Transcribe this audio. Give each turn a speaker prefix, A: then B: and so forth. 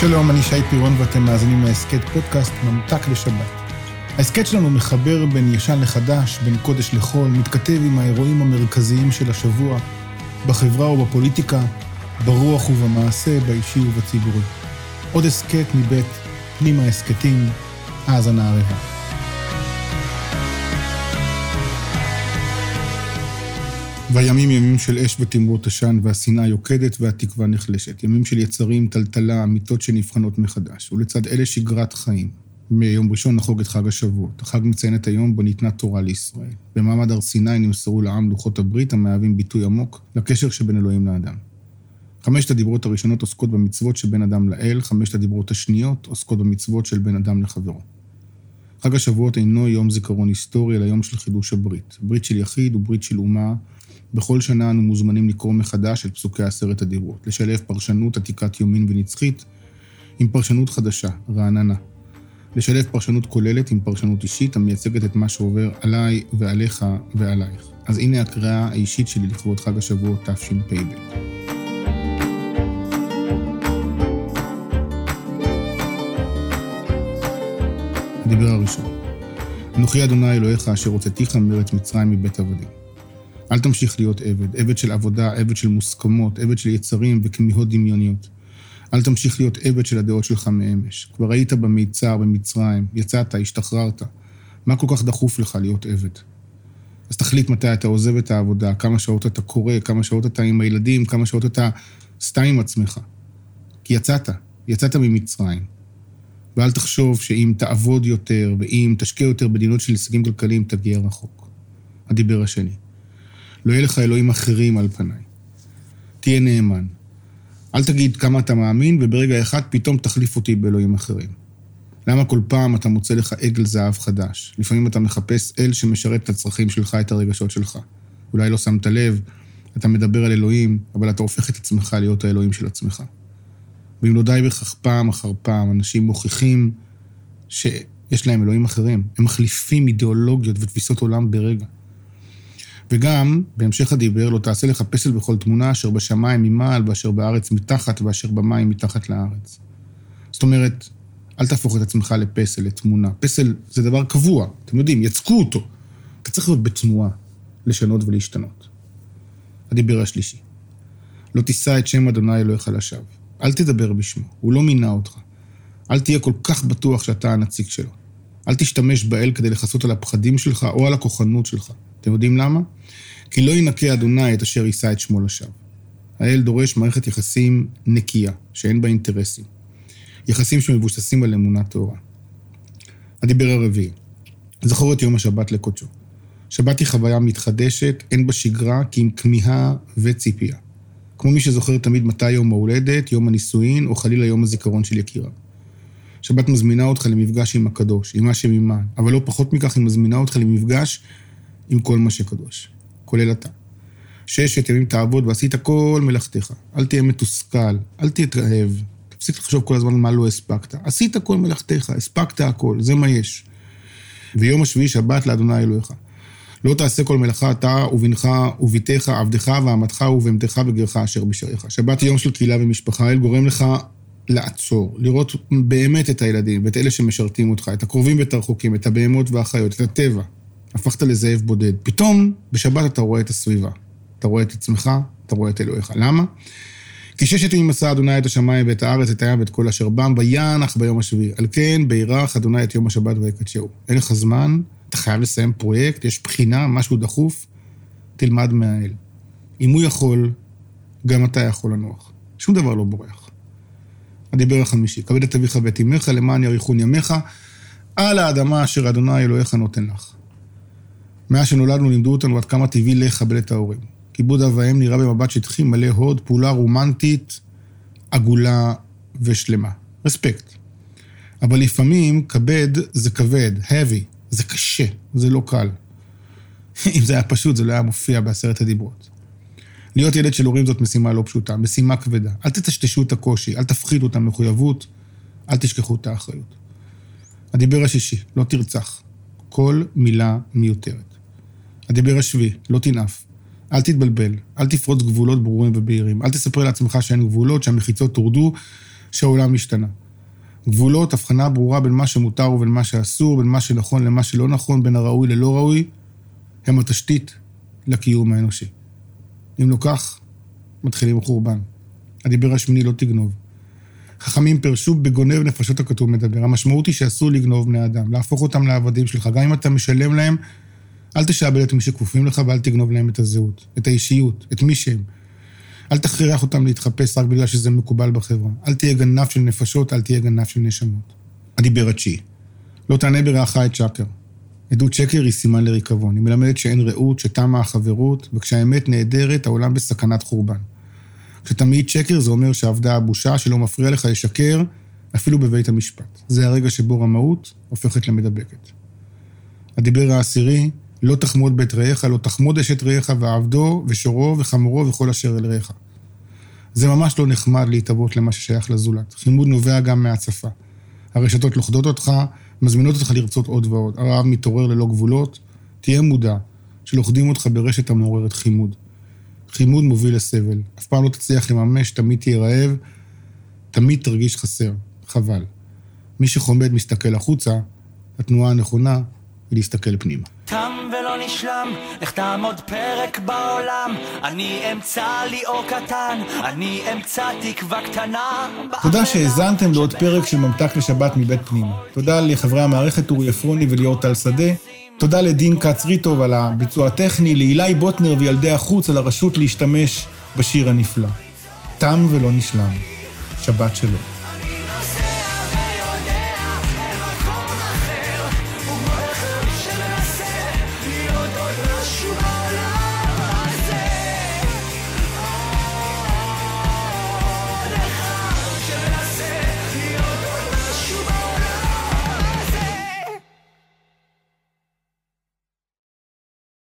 A: שלום, אני שי פירון ואתם מאזינים להסכת פודקאסט ממתק לשבת. ההסכת שלנו מחבר בין ישן לחדש, בין קודש לחול, מתכתב עם האירועים המרכזיים של השבוע, בחברה ובפוליטיקה, ברוח ובמעשה, באישי ובציבורי. עוד הסכת מבית פנימה הסכתים, האזנה ערבה. והימים ימים של אש ותמרות עשן, והשנאה יוקדת והתקווה נחלשת. ימים של יצרים, טלטלה, אמיתות שנבחנות מחדש. ולצד אלה שגרת חיים. מיום ראשון נחוג את חג השבועות. החג מציין את היום בו ניתנה תורה לישראל. במעמד הר סיני נמסרו לעם לוחות הברית, המהווים ביטוי עמוק לקשר שבין אלוהים לאדם. חמשת הדיברות הראשונות עוסקות במצוות שבין אדם לאל, חמשת הדיברות השניות עוסקות במצוות של בין אדם לחברו. חג השבועות אינו יום זיכרון היסטורי, אלא יום של חידוש הברית. ברית של יחיד וברית של אומה. בכל שנה אנו מוזמנים לקרוא מחדש את פסוקי עשרת הדיברות, לשלב פרשנות עתיקת יומין ונצחית עם פרשנות חדשה, רעננה. לשלב פרשנות כוללת עם פרשנות אישית המייצגת את מה שעובר עליי ועליך ועלייך. אז הנה הקריאה האישית שלי לכבוד חג השבועות תשפ"ב. הדיבר הראשון. אנוכי אדוני אלוהיך אשר הוצאתיך מארץ מצרים מבית עבדים. אל תמשיך להיות עבד, עבד של עבודה, עבד של מוסכמות, עבד של יצרים וכמיהות דמיוניות. אל תמשיך להיות עבד של הדעות שלך מאמש. כבר היית במיצר, במצרים, יצאת, השתחררת. מה כל כך דחוף לך להיות עבד? אז תחליט מתי אתה עוזב את העבודה, כמה שעות אתה קורא, כמה שעות אתה עם הילדים, כמה שעות אתה סתם עם עצמך. כי יצאת, יצאת ממצרים. ואל תחשוב שאם תעבוד יותר ואם תשקיע יותר בדינות של הישגים כלכליים, תגיע רחוק. הדיבר השני. לא יהיה לך אלוהים אחרים על פניי. תהיה נאמן. אל תגיד כמה אתה מאמין, וברגע אחד פתאום תחליף אותי באלוהים אחרים. למה כל פעם אתה מוצא לך עגל זהב חדש? לפעמים אתה מחפש אל שמשרת את הצרכים שלך, את הרגשות שלך. אולי לא שמת לב, אתה מדבר על אלוהים, אבל אתה הופך את עצמך להיות האלוהים של עצמך. ואם לא די בכך פעם אחר פעם, אנשים מוכיחים שיש להם אלוהים אחרים. הם מחליפים אידיאולוגיות ותפיסות עולם ברגע. וגם, בהמשך הדיבר, לא תעשה לך פסל בכל תמונה אשר בשמיים ממעל ואשר בארץ מתחת ואשר במים מתחת לארץ. זאת אומרת, אל תהפוך את עצמך לפסל, לתמונה. פסל זה דבר קבוע, אתם יודעים, יצקו אותו. אתה צריך להיות בתנועה, לשנות ולהשתנות. הדיבר השלישי. לא תישא את שם אדוני אלוהיך לשווא. אל תדבר בשמו, הוא לא מינה אותך. אל תהיה כל כך בטוח שאתה הנציג שלו. אל תשתמש באל כדי לכסות על הפחדים שלך או על הכוחנות שלך. אתם יודעים למה? כי לא ינקה אדוני את אשר יישא את שמו לשווא. האל דורש מערכת יחסים נקייה, שאין בה אינטרסים. יחסים שמבוססים על אמונה טהורה. הדיבר הרביעי, זכור את יום השבת לקודשו. שבת היא חוויה מתחדשת, אין בה שגרה, כי עם כמיהה וציפייה. כמו מי שזוכר תמיד מתי יום ההולדת, יום הנישואין, או חלילה יום הזיכרון של יקירה. שבת מזמינה אותך למפגש עם הקדוש, עם מה שממעל, אבל לא פחות מכך, היא מזמינה אותך למפגש עם כל מה שקדוש, כולל אתה. ששת ימים תעבוד ועשית כל מלאכתך. אל תהיה מתוסכל, אל תתרעב, תפסיק לחשוב כל הזמן מה לא הספקת. עשית כל מלאכתך, הספקת הכל, זה מה יש. ויום השביעי שבת לאדוני אלוהיך. לא תעשה כל מלאכה אתה ובנך וביתך, עבדך ואמתך ובהמתך וגרך אשר בשעריך. שבת יום של קהילה ומשפחה, האל גורם לך לעצור, לראות באמת את הילדים ואת אלה שמשרתים אותך, את הקרובים ואת הרחוקים, את הבהמות והחיות, את הטבע. הפכת לזאב בודד. פתאום, בשבת אתה רואה את הסביבה. אתה רואה את עצמך, אתה רואה את אלוהיך. למה? כי ששת ימים עשה אדוני את השמיים ואת הארץ, את הים ואת כל אשר בם, וינח ביום השביעי. על כן, בירך אדוני את יום השבת ויקדשהו. אין לך זמן, אתה חייב לסיים פרויקט, יש בחינה, משהו דחוף, תלמד מהאל. אם הוא יכול, גם אתה יכול לנוח. שום דבר לא בורח. הדיבר החמישי, כבד את אביך ואת אמך למען יאריכון ימיך על האדמה אשר אדוני אלוהיך נותן לך. מאז שנולדנו לימדו אותנו עד כמה טבעי לכבד את ההורים. כיבוד אב ואם נראה במבט שטחי, מלא הוד, פעולה רומנטית, עגולה ושלמה. רספקט. אבל לפעמים כבד זה כבד, heavy, זה קשה, זה לא קל. אם זה היה פשוט, זה לא היה מופיע בעשרת הדיברות. להיות ילד של הורים זאת משימה לא פשוטה, משימה כבדה. אל תטשטשו את הקושי, אל תפחידו את המחויבות, אל תשכחו את האחריות. הדיבר השישי, לא תרצח. כל מילה מיותרת. הדיבר השביעי, לא תנאף. אל תתבלבל, אל תפרוץ גבולות ברורים ובהירים. אל תספר לעצמך שאין גבולות, שהמחיצות תורדו, שהעולם השתנה. גבולות, הבחנה ברורה בין מה שמותר ובין מה שאסור, בין מה שנכון למה שלא נכון, בין הראוי ללא ראוי, הם התשתית לקיום האנושי. אם לא כך, מתחילים החורבן. הדיבר השמיני לא תגנוב. חכמים פירשו בגונב נפשות הכתוב מדבר. המשמעות היא שאסור לגנוב בני אדם, להפוך אותם לעבדים שלך. גם אם אתה משלם להם, אל תשעבד את מי שכפופים לך ואל תגנוב להם את הזהות, את האישיות, את מי שהם. אל תכריח אותם להתחפש רק בגלל שזה מקובל בחברה. אל תהיה גנב של נפשות, אל תהיה גנב של נשמות. הדיבר התשיעי. לא תענה ברעך את שקר. עדות שקר היא סימן לריקבון. היא מלמדת שאין רעות, שתמה החברות, וכשהאמת נעדרת, העולם בסכנת חורבן. כשאתה מעיד שקר, זה אומר שאבדה הבושה, שלא מפריע לך לשקר, אפילו בבית המשפט. זה הרגע שבו רמאות הופכת למדבקת. הדיבר העשירי, לא תחמוד בית רעך, לא תחמוד אשת רעך ועבדו ושורו וחמורו וכל אשר אל רעך. זה ממש לא נחמד להתאבות למה ששייך לזולת. חימוד נובע גם מהצפה. הרשתות לוכדות אותך, מזמינות אותך לרצות עוד ועוד. הרעב מתעורר ללא גבולות. תהיה מודע שלוכדים אותך ברשת המעוררת חימוד. חימוד מוביל לסבל. אף פעם לא תצליח לממש, תמיד תהיה רעב, תמיד תרגיש חסר. חבל. מי שחומד מסתכל החוצה, התנועה הנכונה היא להסתכל פנימה. נשלם, לך תעמוד פרק בעולם, אני אמצא לי אור קטן, אני אמצא תקווה קטנה. תודה שהאזנתם לעוד פרק של ממתק לשבת מבית פנימה. תודה לחברי המערכת אורי עפרוני וליאור טל שדה. תודה לדין כץ ריטוב על הביצוע הטכני, לאילי בוטנר וילדי החוץ על הרשות להשתמש בשיר הנפלא. תם ולא נשלם. שבת שלום.